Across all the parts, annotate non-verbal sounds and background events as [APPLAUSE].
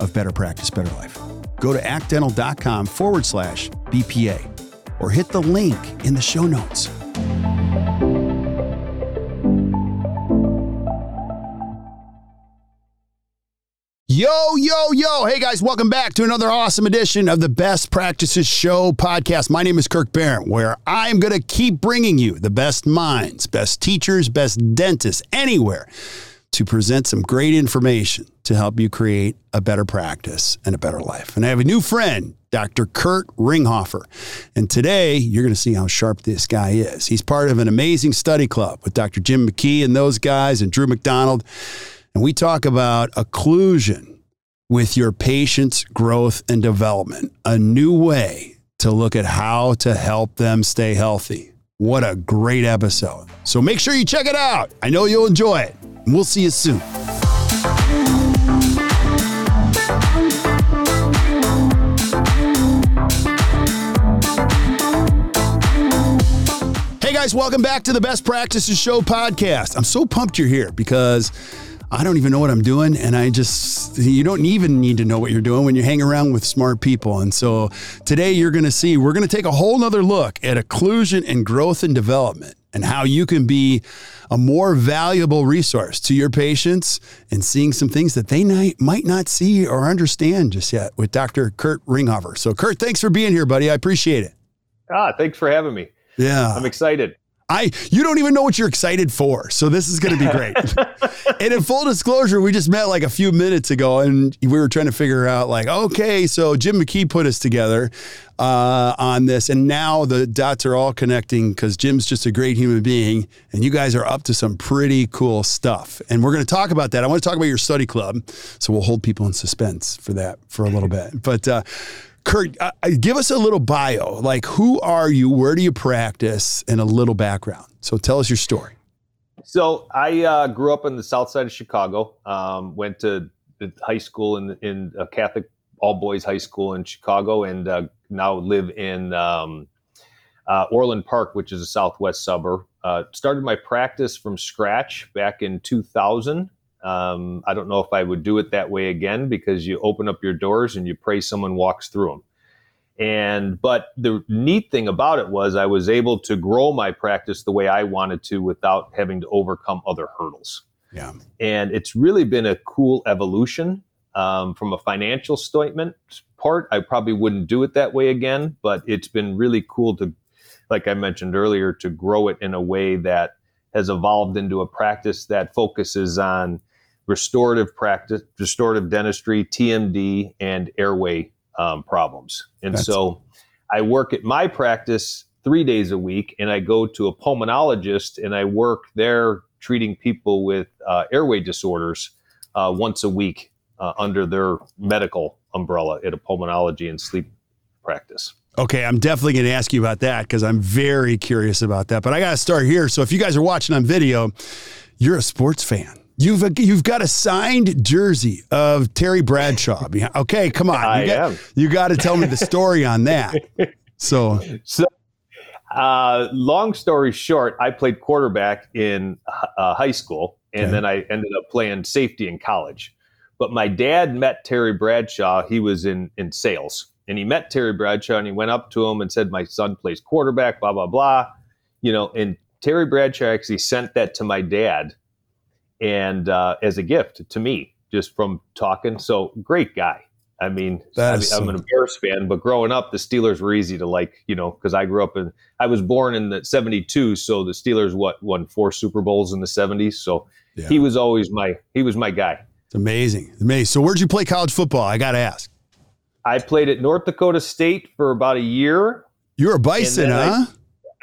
of Better Practice, Better Life. Go to actdental.com forward slash BPA or hit the link in the show notes. Yo, yo, yo. Hey guys, welcome back to another awesome edition of the Best Practices Show podcast. My name is Kirk Behrendt, where I'm going to keep bringing you the best minds, best teachers, best dentists anywhere to present some great information to help you create a better practice and a better life. And I have a new friend, Dr. Curt Ringhofer. And today you're going to see how sharp this guy is. He's part of an amazing study club with Dr. Jim McKee and those guys and Drew McDonald. And we talk about occlusion with your patient's growth and development, a new way to look at how to help them stay healthy. What a great episode. So make sure you check it out. I know you'll enjoy it. We'll see you soon. Hey guys, welcome back to the Best Practices Show podcast. I'm so pumped you're here because I don't even know what I'm doing. And I just, you don't even need to know what you're doing when you hang around with smart people. And so today you're going to see, we're going to take a whole nother look at occlusion and growth and development and how you can be a more valuable resource to your patients and seeing some things that they might not see or understand just yet with Dr. Curt Ringhofer. So, Curt, thanks for being here, buddy. I appreciate it. Ah, thanks for having me. Yeah. I'm excited. I you don't even know what you're excited for. So this is going to be great. [LAUGHS] and in full disclosure, we just met like a few minutes ago and we were trying to figure out like, okay, so Jim McKee put us together uh, on this and now the dots are all connecting cuz Jim's just a great human being and you guys are up to some pretty cool stuff. And we're going to talk about that. I want to talk about your study club. So we'll hold people in suspense for that for a little bit. But uh, Curt, uh, uh, give us a little bio. Like, who are you? Where do you practice? And a little background. So, tell us your story. So, I uh, grew up in the south side of Chicago. Um, went to high school in in a Catholic all boys high school in Chicago, and uh, now live in um, uh, Orland Park, which is a southwest suburb. Uh, started my practice from scratch back in 2000. Um, I don't know if I would do it that way again because you open up your doors and you pray someone walks through them. And but the neat thing about it was I was able to grow my practice the way I wanted to without having to overcome other hurdles. Yeah. And it's really been a cool evolution um, from a financial statement part. I probably wouldn't do it that way again, but it's been really cool to, like I mentioned earlier, to grow it in a way that has evolved into a practice that focuses on restorative practice, restorative dentistry, TMD, and airway um, problems. And That's so I work at my practice three days a week, and I go to a pulmonologist and I work there treating people with uh, airway disorders uh, once a week uh, under their medical umbrella at a pulmonology and sleep practice. Okay, I'm definitely going to ask you about that because I'm very curious about that. But I got to start here. So if you guys are watching on video, you're a sports fan. You've you've got a signed jersey of Terry Bradshaw. [LAUGHS] Okay, come on. I you got, am. You got to tell me the story on that. [LAUGHS] So, so uh, long story short, I played quarterback in uh, high school, and okay. then I ended up playing safety in college. But my dad met Terry Bradshaw. He was in in sales, and he met Terry Bradshaw, and he went up to him and said, "My son plays quarterback." Blah blah blah. You know, and Terry Bradshaw actually sent that to my dad and uh, as a gift to me just from talking. So great guy. I mean, I, am an Bears fan, but growing up, the Steelers were easy to like, you know, because I grew up in, I was born in the 72. So the Steelers, what, won four Super Bowls in the 70s. So Yeah. he was always my, he was my guy. It's amazing. Amazing. So where'd you play college football? I got to ask. I played at North Dakota State for about a year. You're a Bison, then I- huh?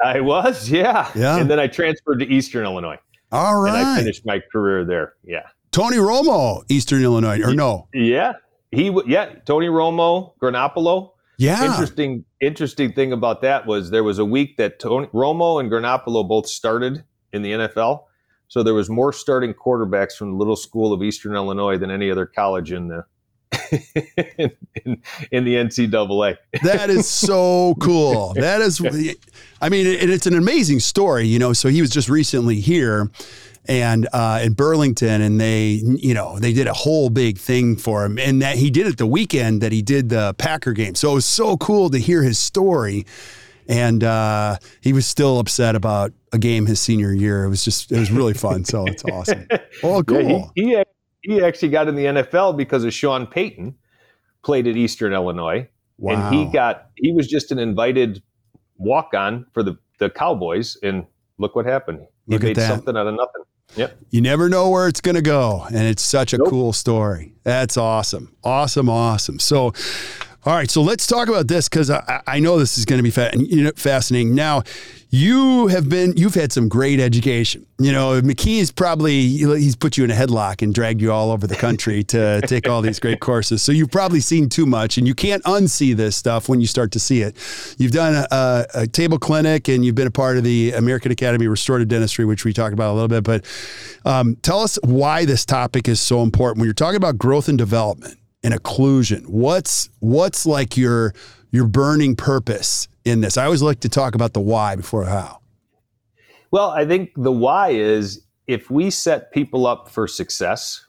I was, [LAUGHS] yeah. Yeah. And then I transferred to Eastern Illinois All and I finished my career there. Yeah. Tony Romo, Eastern Illinois, or no? Yeah. He, yeah. Tony Romo, Garoppolo. Yeah. Interesting, interesting thing about that was there was a week that Tony Romo and Garoppolo both started in the NFL. So there was more starting quarterbacks from the little school of Eastern Illinois than any other college in the in, [LAUGHS] in, in the NCAA. That is so cool. That is, I mean, and it's an amazing story, you know. So he was just recently here and uh, in Burlington, and they, you know, they did a whole big thing for him, and that he did it the weekend that he did the Packer game. So it was so cool to hear his story. And uh, he was still upset about a game his senior year. It was just, it was really fun. So it's awesome. [LAUGHS] Oh, cool. Yeah, he, he he actually got in the NFL because of Sean Payton played at Eastern Illinois. wow. and he got he was just an invited walk on for the the Cowboys, and look what happened. He Look at made that. something out of nothing. Yep. You never know where it's going to go. And it's such a Nope. cool story. That's awesome. Awesome. Awesome. So, all right. So let's talk about this because I, I know this is going to be fa- you know, fascinating. Now, you have been, you've had some great education. You know, McKee's probably, he's put you in a headlock and dragged you all over the country to [LAUGHS] take all these great courses. So you've probably seen too much and you can't unsee this stuff when you start to see it. You've done a, a, a table clinic and you've been a part of the American Academy of Restorative Dentistry, which we talked about a little bit. But um, tell us why this topic is so important. When you're talking about growth and development and occlusion, what's what's like your your burning purpose in this? I always like to talk about the why before how. Well, I think the why is if we set people up for success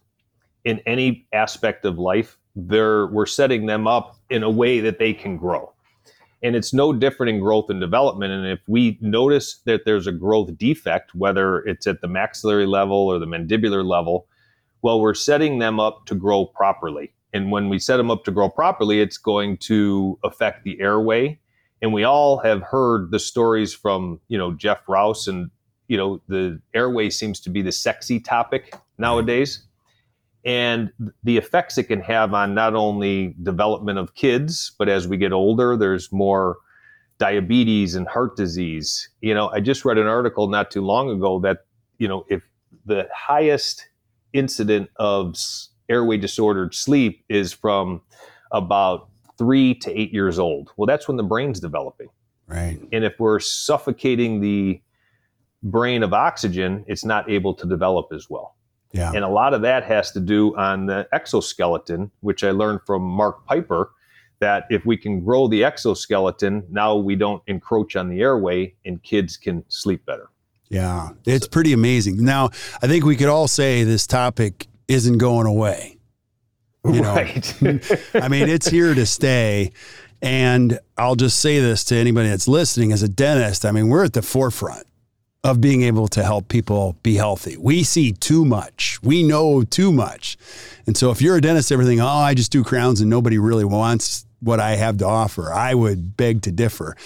in any aspect of life, they're, we're setting them up in a way that they can grow. And it's no different in growth and development. And if we notice that there's a growth defect, whether it's at the maxillary level or the mandibular level, well, we're setting them up to grow properly. And when we set them up to grow properly, it's going to affect the airway. And we all have heard the stories from, you know, Jeff Rouse and, you know, the airway seems to be the sexy topic nowadays. And the effects it can have on not only development of kids, but as we get older, there's more diabetes and heart disease. You know, I just read an article not too long ago that, you know, if the highest incident of airway disordered sleep is from about three to eight years old. Well, that's when the brain's developing. Right. And if we're suffocating the brain of oxygen, it's not able to develop as well. Yeah. And a lot of that has to do on the exoskeleton, which I learned from Mark Piper that if we can grow the exoskeleton, now we don't encroach on the airway and kids can sleep better. Yeah. It's pretty amazing. Now, I think we could all say this topic isn't going away. You know, right. [LAUGHS] I mean, it's here to stay. And I'll just say this to anybody that's listening as a dentist. I mean, we're at the forefront of being able to help people be healthy. We see too much. We know too much. And so if you're a dentist, everything, oh, I just do crowns and nobody really wants what I have to offer, I would beg to differ.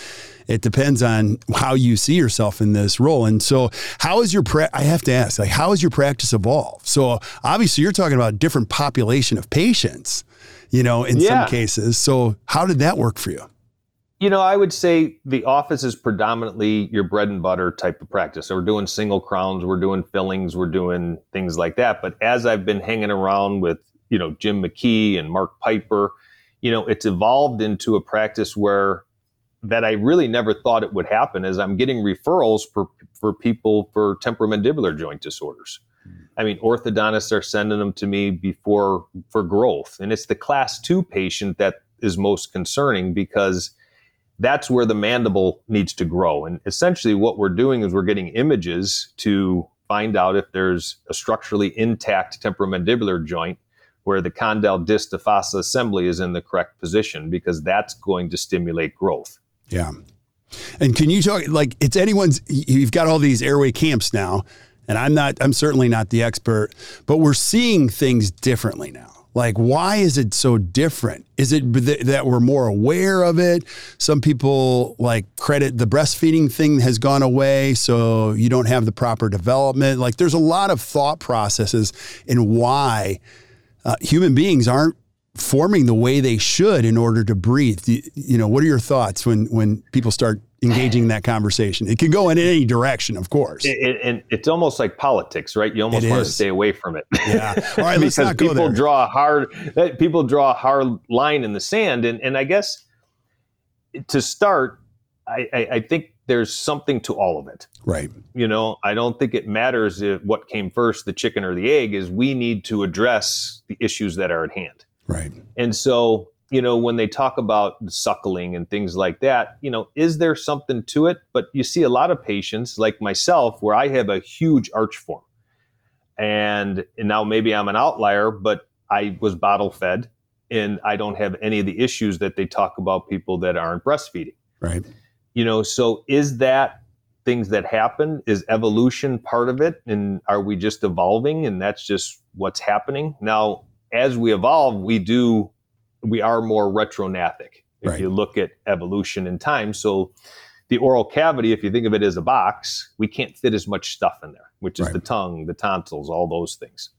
It depends on how you see yourself in this role. And so, how is your pra- I have to ask, like, how has your practice evolved? So, obviously, you're talking about a different population of patients, you know, in Yeah. some cases. So, how did that work for you? You know, I would say the office is predominantly your bread and butter type of practice. So we're doing single crowns, we're doing fillings, we're doing things like that. But as I've been hanging around with, you know, Jim McKee and Mark Piper, you know, it's evolved into a practice where that I really never thought it would happen is I'm getting referrals for, for people for temporomandibular joint disorders. I mean, orthodontists are sending them to me before for growth. And it's the class two patient that is most concerning because that's where the mandible needs to grow. And essentially, what we're doing is we're getting images to find out if there's a structurally intact temporomandibular joint where the condyle disc fossa assembly is in the correct position because that's going to stimulate growth. Yeah. And can you talk like it's anyone's you've got all these airway camps now and I'm not I'm certainly not the expert, but we're seeing things differently now. Like, why is it so different? Is it that we're more aware of it? Some people like credit the breastfeeding thing has gone away, so you don't have the proper development. Like, there's a lot of thought processes in why uh, human beings aren't forming the way they should in order to breathe. You know, what are your thoughts when when people start engaging in that conversation? It can go in any direction, of course. And it's almost like politics, right? You almost it want is. to stay away from it. Yeah. All right, [LAUGHS] let's because not go people draw a hard eh, people draw a hard line in the sand, and and I guess eh, to start, I, I, I think there's something to all of it. Right. You know, I don't think it matters if what came first, the chicken or the egg, is we need to address the issues that are at hand. Right. And so, you know, when they talk about suckling and things like that, you know, is there something to it? But you see a lot of patients like myself where I have a huge arch form. And, and now maybe I'm an outlier, but I was bottle fed and I don't have any of the issues that they talk about people that aren't breastfeeding. Right. You know, so is that things that happen? Is evolution part of it? And are we just evolving and that's just what's happening? Now, as we evolve, we do we are more retrognathic if right. you look at evolution in time. So the oral cavity, if you think of it as a box, we can't fit as much stuff in there, which is right. the tongue, the tonsils, all those things.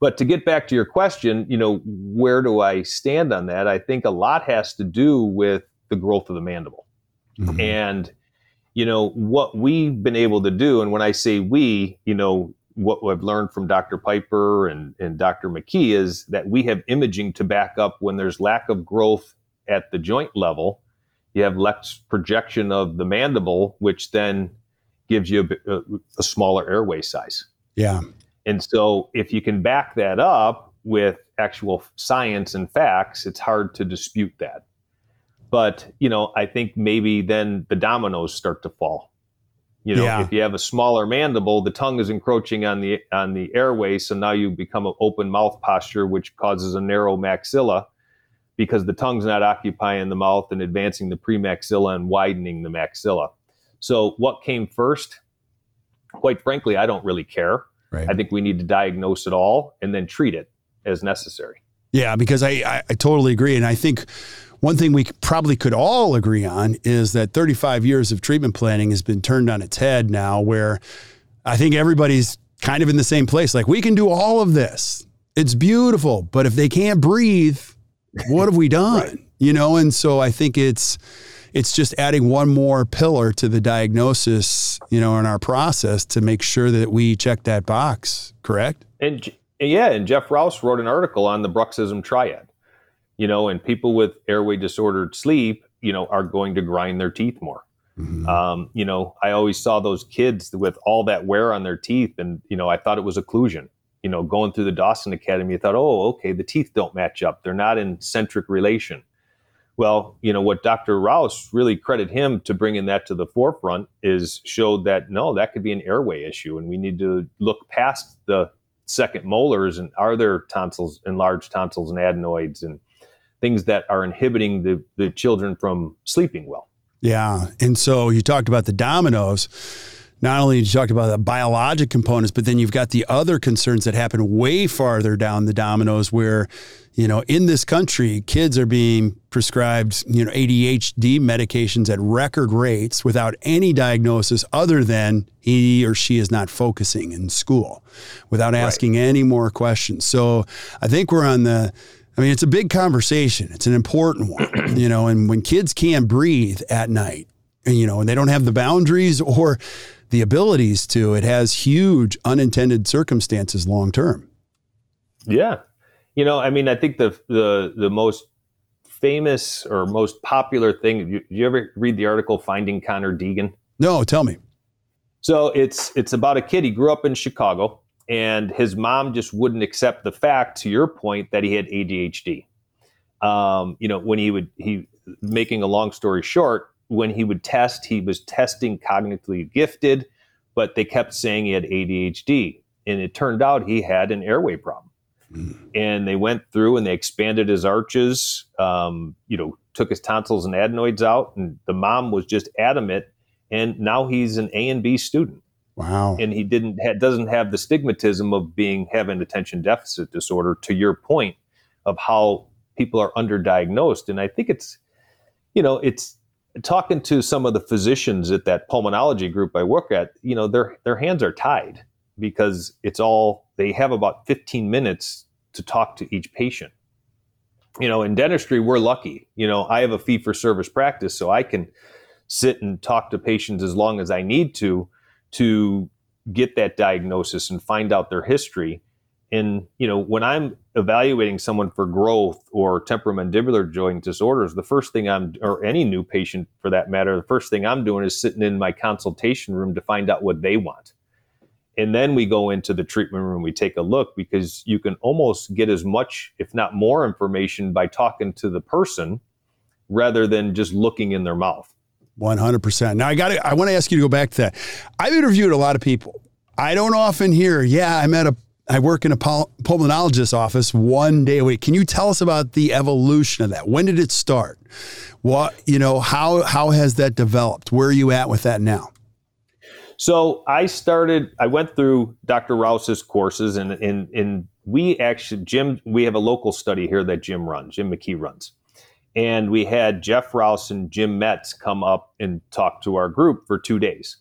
But to get back to your question, you know, where do I stand on that? I think a lot has to do with the growth of the mandible. Mm-hmm. And you know what we've been able to do and when i say we you know what I've learned from Dr. Piper and, and Dr. McKee is that we have imaging to back up when there's lack of growth at the joint level. You have less projection of the mandible, which then gives you a, uh, a smaller airway size. Yeah. And so if you can back that up with actual science and facts, it's hard to dispute that. But, you know, I think maybe then the dominoes start to fall you know, yeah. if you have a smaller mandible, the tongue is encroaching on the on the airway, so now you become an open mouth posture, which causes a narrow maxilla because the tongue's not occupying the mouth and advancing the premaxilla and widening the maxilla. So, what came first? Quite frankly, I don't really care. Right. I think we need to diagnose it all and then treat it as necessary. Yeah, because I, I, I totally agree, and I think one thing we probably could all agree on is that 35 years of treatment planning has been turned on its head now, where I think everybody's kind of in the same place. Like, we can do all of this. It's beautiful. But if they can't breathe, what have we [LAUGHS] done? right. You know, and so I think it's it's just adding one more pillar to the diagnosis, you know, in our process to make sure that we check that box, correct? And yeah, and Jeff Rouse wrote an article on the bruxism triad you know, and people with airway disordered sleep, you know, are going to grind their teeth more. Mm-hmm. Um, you know, I always saw those kids with all that wear on their teeth, and you know, I thought it was occlusion. You know, going through the Dawson Academy, I thought, oh, okay, the teeth don't match up; they're not in centric relation. Well, you know, what Dr. Rouse really credit him to bringing that to the forefront is showed that no, that could be an airway issue, and we need to look past the second molars and are there tonsils, enlarged tonsils and adenoids and things that are inhibiting the, the children from sleeping well. Yeah. And so you talked about the dominoes. Not only did you talk about the biologic components, but then you've got the other concerns that happen way farther down the dominoes where, you know, in this country, kids are being prescribed, you know, ADHD medications at record rates without any diagnosis other than he or she is not focusing in school without asking right. any more questions. So I think we're on the I mean, it's a big conversation. It's an important one, [CLEARS THROAT] you know, and when kids can't breathe at night, you know, and they don't have the boundaries [LAUGHS] or the abilities to, it has huge unintended circumstances long term. Yeah. You know, I mean, I think the, the, the most famous or most popular thing, you, you ever read the article Finding Connor Deegan? No, tell me. So it's, it's about a kid. He grew up in Chicago and his mom just wouldn't accept the fact to your point that he had adhd um, you know when he would he making a long story short when he would test he was testing cognitively gifted but they kept saying he had adhd and it turned out he had an airway problem mm. and they went through and they expanded his arches um, you know took his tonsils and adenoids out and the mom was just adamant and now he's an a and b student Wow. And he didn't ha- doesn't have the stigmatism of being having attention deficit disorder to your point. of how people are underdiagnosed. And I think it's, you know, it's talking to some of the physicians at that pulmonology group I work at, you know, their their hands are tied because it's all they have about 15 minutes to talk to each patient. You know, in dentistry, we're lucky. You know, I have a fee for service practice, so I can sit and talk to patients as long as I need to to get that diagnosis and find out their history. And you know, when I'm evaluating someone for growth or temporomandibular joint disorders, the first thing I'm, or any new patient for that matter, the first thing I'm doing is sitting in my consultation room to find out what they want. And then we go into the treatment room, we take a look because you can almost get as much, if not more, information by talking to the person rather than just looking in their mouth. 100%. Now I got I want to ask you to go back to that. I've interviewed a lot of people. I don't often hear, yeah, I'm at a I work in a pul- pulmonologist office one day a week. Can you tell us about the evolution of that? When did it start? What, you know, how how has that developed? Where are you at with that now? So I started I went through Dr. Rouse's courses and in in we actually Jim we have a local study here that Jim runs, Jim McKee runs and we had Jeff Rouse and Jim Metz come up and talk to our group for two days.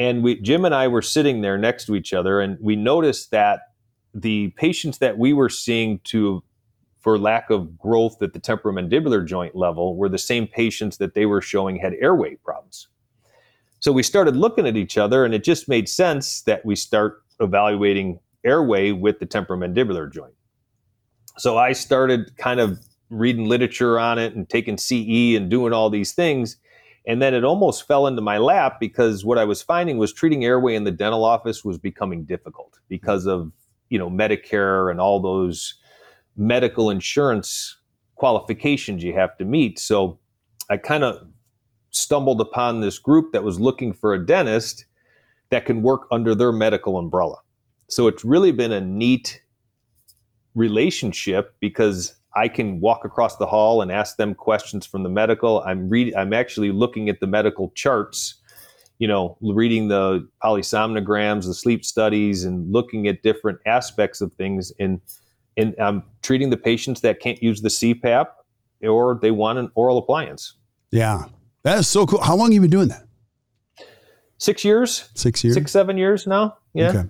And we, Jim and I were sitting there next to each other, and we noticed that the patients that we were seeing to for lack of growth at the temporomandibular joint level were the same patients that they were showing had airway problems. So we started looking at each other, and it just made sense that we start evaluating airway with the temporomandibular joint. So I started kind of reading literature on it and taking CE and doing all these things. And then it almost fell into my lap because what I was finding was treating airway in the dental office was becoming difficult because of, you know, Medicare and all those medical insurance qualifications you have to meet. So I kind of stumbled upon this group that was looking for a dentist that can work under their medical umbrella. So it's really been a neat relationship because I can walk across the hall and ask them questions from the medical. I'm reading. I'm actually looking at the medical charts. You know, reading the polysomnograms, the sleep studies, and looking at different aspects of things. And and I'm treating the patients that can't use the CPAP or they want an oral appliance. Yeah, that is so cool. How long have you been doing that? Six years. Six years. Six seven years now. Yeah. Okay.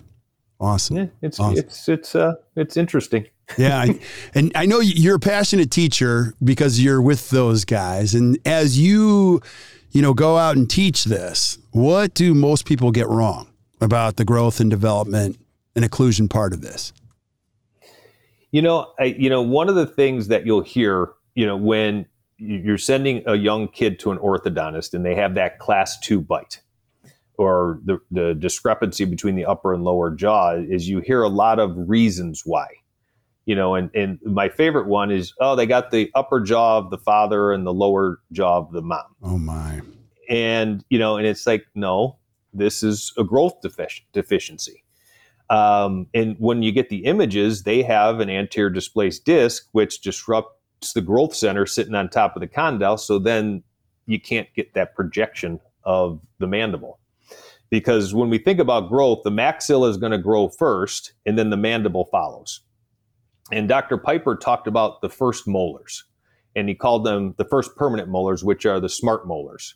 Awesome. Yeah, it's awesome. it's it's uh it's interesting [LAUGHS] yeah, and I know you're a passionate teacher because you're with those guys, and as you, you know, go out and teach this, what do most people get wrong about the growth and development and occlusion part of this? You know, I, you know, one of the things that you'll hear, you know, when you're sending a young kid to an orthodontist and they have that class two bite or the, the discrepancy between the upper and lower jaw is you hear a lot of reasons why you know, and, and my favorite one is, oh, they got the upper jaw of the father and the lower jaw of the mom. Oh my. And, you know, and it's like, no, this is a growth defic- deficiency. Um, and when you get the images, they have an anterior displaced disc, which disrupts the growth center sitting on top of the condyle. So then you can't get that projection of the mandible. Because when we think about growth, the maxilla is going to grow first, and then the mandible follows. And Dr. Piper talked about the first molars, and he called them the first permanent molars, which are the smart molars.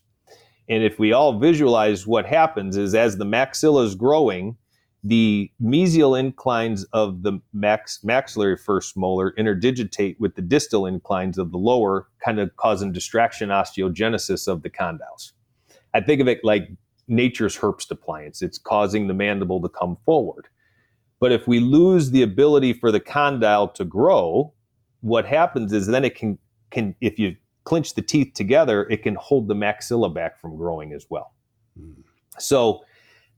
And if we all visualize what happens is as the maxilla is growing, the mesial inclines of the max, maxillary first molar interdigitate with the distal inclines of the lower, kind of causing distraction osteogenesis of the condyles. I think of it like nature's Herbst appliance. It's causing the mandible to come forward. But if we lose the ability for the condyle to grow, what happens is then it can can if you clinch the teeth together, it can hold the maxilla back from growing as well. Mm. So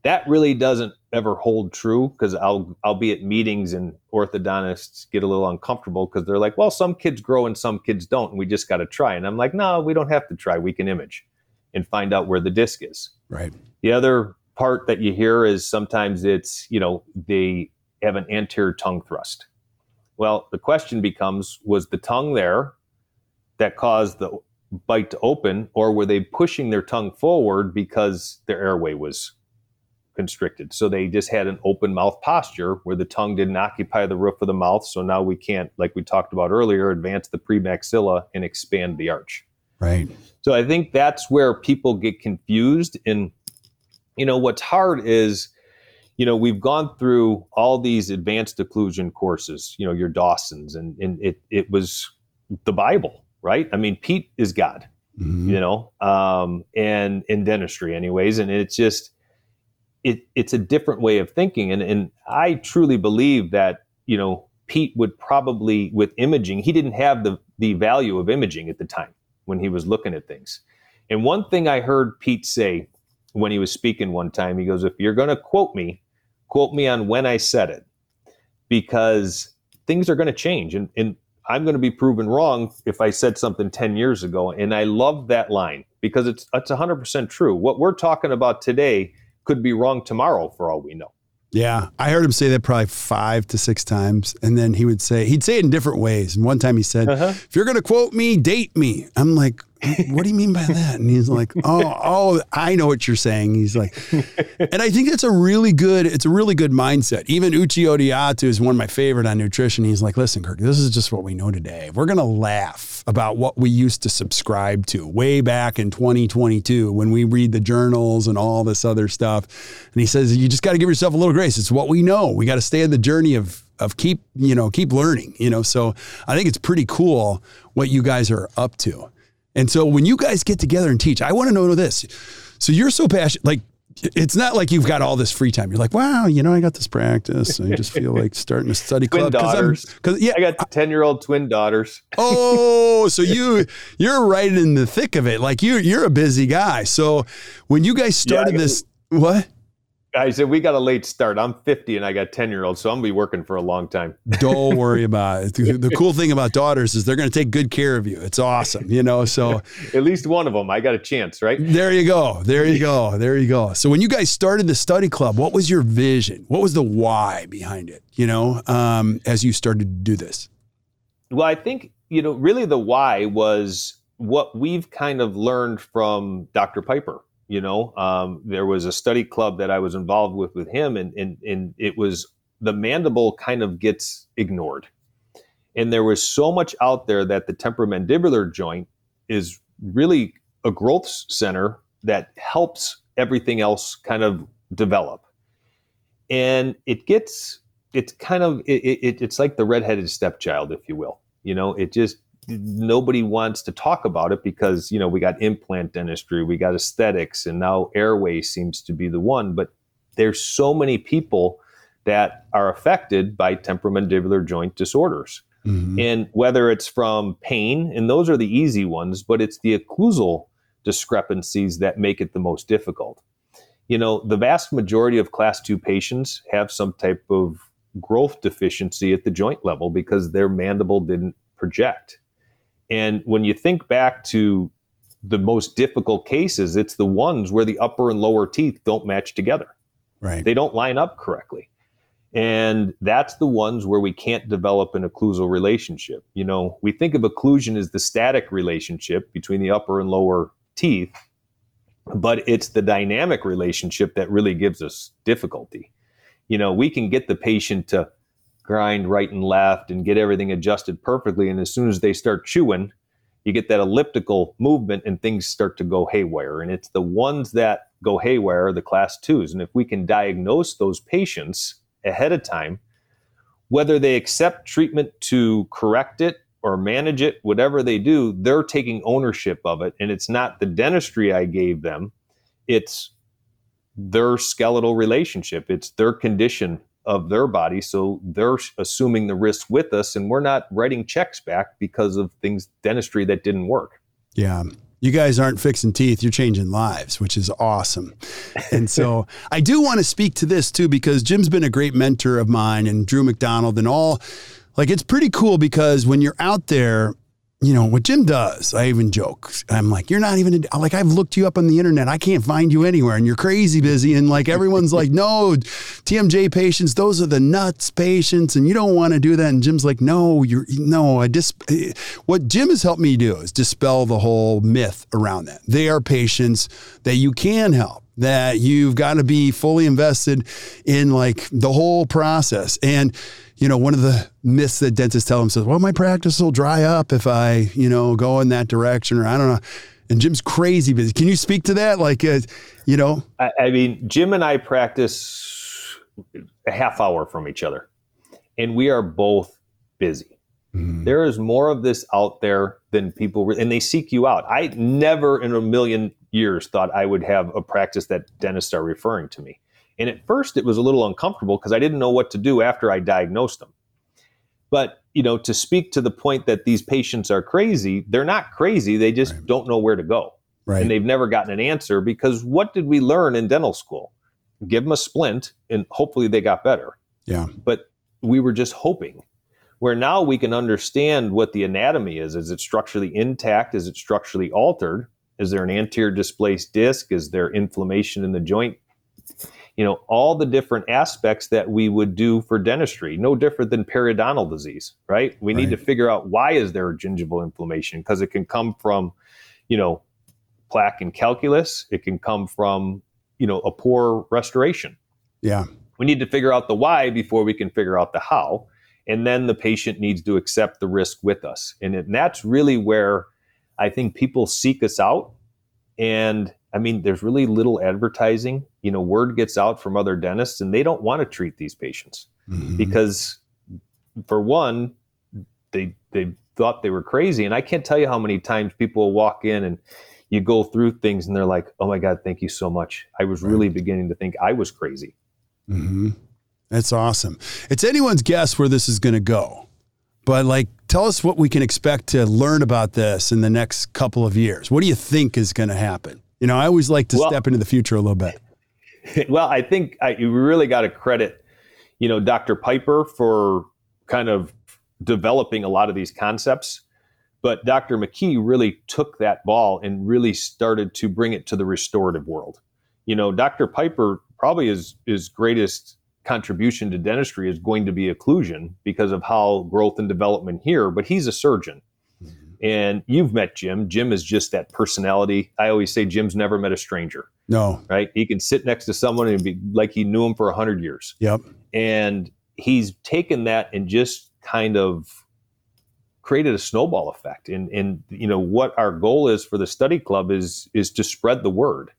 that really doesn't ever hold true because I'll I'll be at meetings and orthodontists get a little uncomfortable because they're like, well, some kids grow and some kids don't, and we just got to try. And I'm like, no, we don't have to try. We can image and find out where the disc is. Right. The other part that you hear is sometimes it's, you know, they have an anterior tongue thrust. Well, the question becomes was the tongue there that caused the bite to open, or were they pushing their tongue forward because their airway was constricted. So they just had an open mouth posture where the tongue didn't occupy the roof of the mouth. So now we can't, like we talked about earlier, advance the premaxilla and expand the arch. Right. So I think that's where people get confused. And, you know, what's hard is, you know, we've gone through all these advanced occlusion courses, you know, your Dawsons, and, and it, it was the Bible, right? I mean, Pete is God, mm-hmm. you know, um, and in dentistry, anyways. And it's just, it, it's a different way of thinking. And, and I truly believe that, you know, Pete would probably, with imaging, he didn't have the, the value of imaging at the time when he was looking at things. And one thing I heard Pete say when he was speaking one time, he goes, If you're going to quote me, quote me on when I said it, because things are going to change. And, and I'm going to be proven wrong if I said something 10 years ago. And I love that line because it's, it's 100% true. What we're talking about today could be wrong tomorrow for all we know. Yeah, I heard him say that probably five to six times, and then he would say he'd say it in different ways. And one time he said, uh-huh. "If you're going to quote me, date me." I'm like, "What do you mean by that?" And he's like, [LAUGHS] "Oh, oh, I know what you're saying." He's like, and I think that's a really good. It's a really good mindset. Even Uche Odiatu is one of my favorite on nutrition. He's like, "Listen, Kirk, this is just what we know today. We're going to laugh." about what we used to subscribe to way back in 2022 when we read the journals and all this other stuff. And he says, you just got to give yourself a little grace. It's what we know. We got to stay in the journey of of keep, you know, keep learning, you know. So I think it's pretty cool what you guys are up to. And so when you guys get together and teach, I want to know this. So you're so passionate, like it's not like you've got all this free time. You're like, wow, you know, I got this practice. I just feel like [LAUGHS] starting a study twin club. daughters. Because yeah, I got ten year old twin daughters. [LAUGHS] oh, so you you're right in the thick of it. Like you you're a busy guy. So when you guys started yeah, this, what? I said we got a late start. I'm 50 and I got 10 year olds, so I'm gonna be working for a long time. [LAUGHS] Don't worry about it. The, cool thing about daughters is they're gonna take good care of you. It's awesome, you know. So [LAUGHS] at least one of them, I got a chance, right? There you go. There you go. There you go. So when you guys started the study club, what was your vision? What was the why behind it? You know, um, as you started to do this. Well, I think you know, really the why was what we've kind of learned from Dr. Piper you know, um, there was a study club that I was involved with with him, and, and and it was the mandible kind of gets ignored, and there was so much out there that the temporomandibular joint is really a growth center that helps everything else kind of develop, and it gets it's kind of it, it, it's like the redheaded stepchild, if you will. You know, it just nobody wants to talk about it because you know we got implant dentistry we got aesthetics and now airway seems to be the one. But there's so many people that are affected by temporomandibular joint disorders. Mm-hmm. and whether it's from pain and those are the easy ones but it's the occlusal discrepancies that make it the most difficult. You know the vast majority of class 2 patients have some type of growth deficiency at the joint level because their mandible didn't project and when you think back to the most difficult cases, it's the ones where the upper and lower teeth don't match together. Right. They don't line up correctly. And that's the ones where we can't develop an occlusal relationship. You know, we think of occlusion as the static relationship between the upper and lower teeth, but it's the dynamic relationship that really gives us difficulty. You know, we can get the patient to grind right and left and get everything adjusted perfectly. And as soon as they start chewing, you get that elliptical movement and things start to go haywire. And it's the ones that go haywire the class twos. And if we can diagnose those patients ahead of time, whether they accept treatment to correct it or manage it, whatever they do, they're taking ownership of it. And it's not the dentistry I gave them, it's their skeletal relationship, it's their condition of their body. So they're assuming the risk with us, and we're not writing checks back because of things dentistry that didn't work. Yeah. You guys aren't fixing teeth, you're changing lives, which is awesome. And so [LAUGHS] I do want to speak to this too, because Jim's been a great mentor of mine and Drew McDonald and all. Like, it's pretty cool because when you're out there, you know what Jim does. I even joke. I'm like, you're not even like I've looked you up on the internet. I can't find you anywhere, and you're crazy busy. And like everyone's like, no, TMJ patients, those are the nuts patients, and you don't want to do that. And Jim's like, no, you're no. I just what Jim has helped me do is dispel the whole myth around that. They are patients that you can help that you've got to be fully invested in like the whole process. And, you know, one of the myths that dentists tell themselves, well, my practice will dry up if I, you know, go in that direction or I don't know. And Jim's crazy busy. Can you speak to that? Like, uh, you know, I, I mean, Jim and I practice a half hour from each other, and we are both busy. Mm. There is more of this out there than people, re- and they seek you out. I never in a million years thought I would have a practice that dentists are referring to me. And at first, it was a little uncomfortable because I didn't know what to do after I diagnosed them. But you know, to speak to the point that these patients are crazy, they're not crazy. They just right. don't know where to go, right. and they've never gotten an answer because what did we learn in dental school? Give them a splint, and hopefully they got better. Yeah. But we were just hoping where now we can understand what the anatomy is. Is it structurally intact? Is it structurally altered? Is there an anterior displaced disc? Is there inflammation in the joint? You know, all the different aspects that we would do for dentistry, no different than periodontal disease, right? We right. need to figure out why is there a gingival inflammation because it can come from, you know, plaque and calculus. It can come from, you know, a poor restoration. Yeah. We need to figure out the why before we can figure out the how and then the patient needs to accept the risk with us and, and that's really where i think people seek us out and i mean there's really little advertising you know word gets out from other dentists and they don't want to treat these patients mm-hmm. because for one they they thought they were crazy and i can't tell you how many times people will walk in and you go through things and they're like oh my god thank you so much i was right. really beginning to think i was crazy mm-hmm. That's awesome. It's anyone's guess where this is going to go. But like tell us what we can expect to learn about this in the next couple of years. What do you think is going to happen? You know, I always like to well, step into the future a little bit. [LAUGHS] Well, I think I, you really got to credit, you know, Dr. Piper for kind of developing a lot of these concepts. But Dr. McKee really took that ball and really started to bring it to the restorative world. You know, Dr. Piper probably is his greatest contribution to dentistry is going to be occlusion because of how growth and development here, but he's a surgeon. And you've met Jim. Jim is just that personality. I always say Jim's never met a stranger. No. Right? He can sit next to someone and be like he knew him for 100 years. Yep. And he's taken that and just kind of created a snowball effect. And and you know what our goal is for the study club is is to spread the word.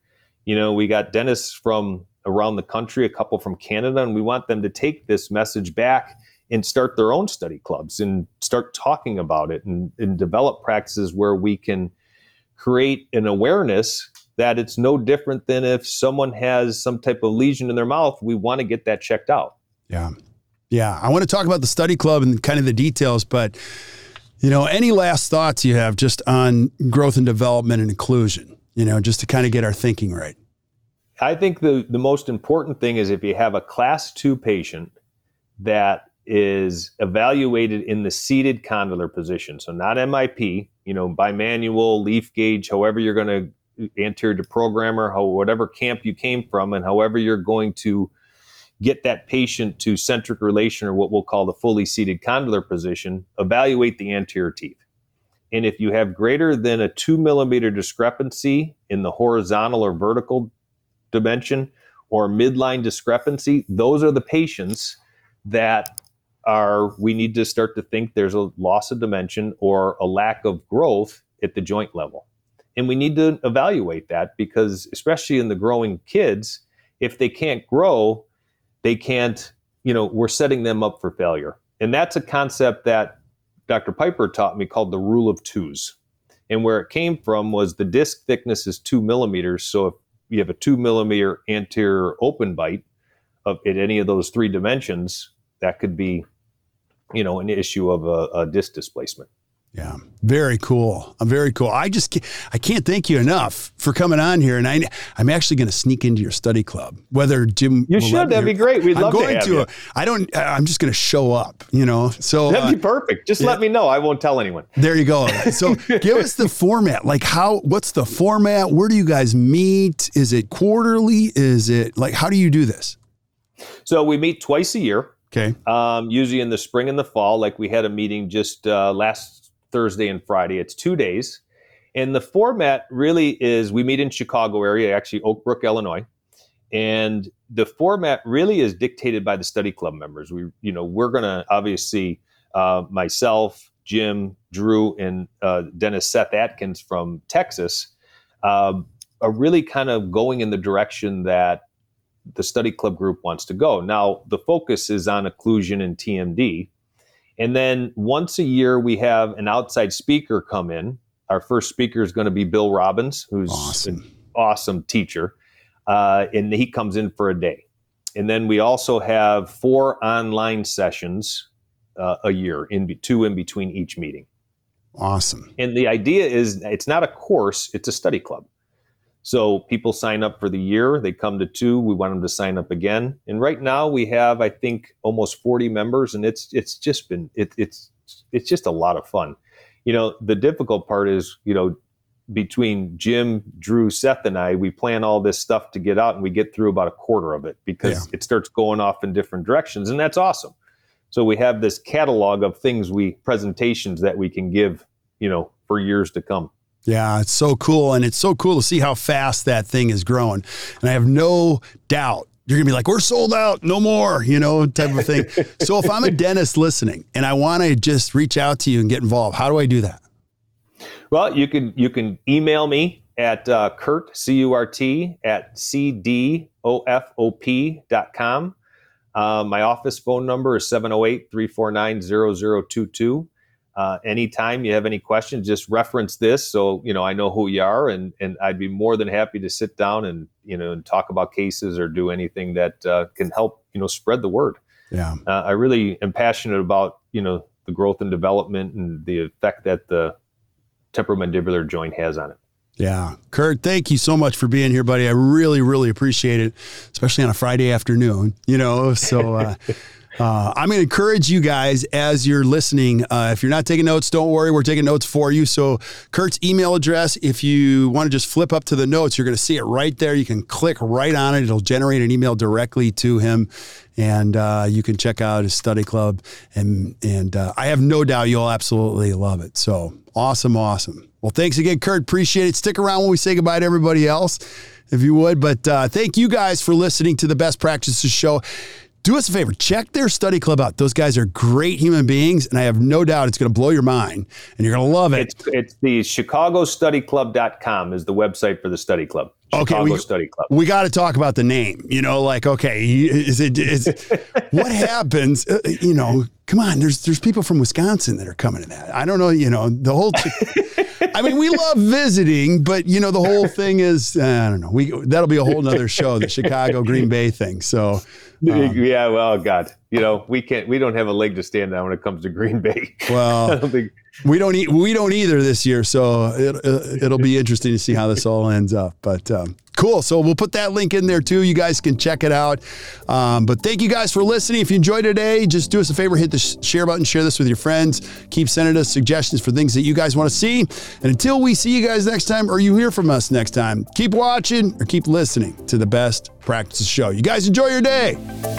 You know, we got dentists from around the country, a couple from Canada, and we want them to take this message back and start their own study clubs and start talking about it and, and develop practices where we can create an awareness that it's no different than if someone has some type of lesion in their mouth, we want to get that checked out. Yeah. Yeah. I want to talk about the study club and kind of the details, but you know, any last thoughts you have just on growth and development and occlusion, you know, just to kind of get our thinking right? I think the, the most important thing is if you have a class two patient that is evaluated in the seated condylar position, so not MIP, you know, by manual, leaf gauge, however you're going to anterior deprogrammer, how, whatever camp you came from, and however you're going to get that patient to centric relation or what we'll call the fully seated condylar position, evaluate the anterior teeth. And if you have greater than a two millimeter discrepancy in the horizontal or vertical dimension or midline discrepancy, those are the patients that are we need to start to think there's a loss of dimension or a lack of growth at the joint level. And we need to evaluate that because especially in the growing kids, if they can't grow, they can't, you know, we're setting them up for failure. And that's a concept that Dr. Piper taught me called the rule of twos. And where it came from was the disc thickness is two millimeters. So if you have a two millimeter anterior open bite of at any of those three dimensions, that could be, you know, an issue of a, a disc displacement. Yeah, very cool. I'm very cool. I just can't, I can't thank you enough for coming on here, and I I'm actually going to sneak into your study club. Whether Jim, you should. That'd be great. We'd love to. I'm love going to. to I don't. I'm just going to show up. You know, so that'd uh, be perfect. Just yeah. let me know. I won't tell anyone. There you go. So [LAUGHS] give us the format. Like how? What's the format? Where do you guys meet? Is it quarterly? Is it like how do you do this? So we meet twice a year. Okay. Um, usually in the spring and the fall. Like we had a meeting just uh, last Thursday and Friday. It's two days. And the format really is we meet in Chicago area, actually Oak Brook, Illinois. And the format really is dictated by the study club members. We, you know, we're going to obviously uh, myself, Jim, Drew, and uh, Dennis Seth Atkins from Texas um, are really kind of going in the direction that the study club group wants to go. Now, the focus is on occlusion and TMD. And then once a year, we have an outside speaker come in. Our first speaker is going to be Bill Robbins, who's Awesome. an awesome teacher. Uh, and he comes in for a day. And then we also have four online sessions uh, a year, in be- two in between each meeting. Awesome. And the idea is it's not a course, it's a study club. So people sign up for the year, they come to two, we want them to sign up again. And right now we have I think almost 40 members and it's it's just been it, it's it's just a lot of fun. You know, the difficult part is, you know, between Jim, Drew, Seth and I, we plan all this stuff to get out and we get through about a quarter of it because it starts going off in different directions and that's awesome. So we have this catalog of things we presentations that we can give, you know, for years to come. Yeah, it's so cool. And it's so cool to see how fast that thing is growing. And I have no doubt you're going to be like, we're sold out, no more, you know, type of thing. [LAUGHS] so if I'm a dentist listening and I want to just reach out to you and get involved, how do I do that? Well, you can you can email me at uh, Curt C U R T at C D O F O P dot com. Uh, my office phone number is 708 349 0022. Uh, anytime you have any questions, just reference this so you know I know who you are, and and I'd be more than happy to sit down and you know and talk about cases or do anything that uh, can help you know spread the word. Yeah. Uh, I really am passionate about you know the growth and development and the effect that the temporomandibular joint has on it. Yeah. Curt, thank you so much for being here, buddy. I really, really appreciate it, especially on a Friday afternoon, you know. So, [LAUGHS] uh, I'm going to encourage you guys as you're listening. Uh, if you're not taking notes, don't worry. We're taking notes for you. So, Curt's email address, if you want to just flip up to the notes, you're going to see it right there. You can click right on it, it'll generate an email directly to him. And uh, you can check out his study club. And, and uh, I have no doubt you'll absolutely love it. So, awesome, awesome. Well, thanks again, Curt. Appreciate it. Stick around when we say goodbye to everybody else, if you would. But uh, thank you guys for listening to the Best Practices Show. Do us a favor, check their study club out. Those guys are great human beings, and I have no doubt it's going to blow your mind, and you're going to love it. It's it's the chicagostudyclub.com is the website for the study club. Okay, we- Study Club. we got to talk about the name. You know, like okay, is it is [LAUGHS] what happens? uh, You know, come on. There's there's people from Wisconsin that are coming to that. I don't know. You know, the whole. [LAUGHS] I mean, we love visiting, but you know, the whole thing is uh, I don't know. We that'll be a whole nother show, the Chicago Green Bay thing. So [LAUGHS] yeah, well, God, you know, we can't, we don't have a leg to stand on when it comes to Green Bay. Well, I don't think. We don't eat we don't either this year. So it, it'll be interesting to see how this all ends up. But um, cool. So we'll put that link in there too. You guys can check it out. Um, but thank you guys for listening. If you enjoyed today, just do us a favor, hit the sh- share button, share this with your friends. Keep sending us suggestions for things that you guys want to see. And until we see you guys next time, or you hear from us next time, keep watching or keep listening to the best practices show. You guys enjoy your day.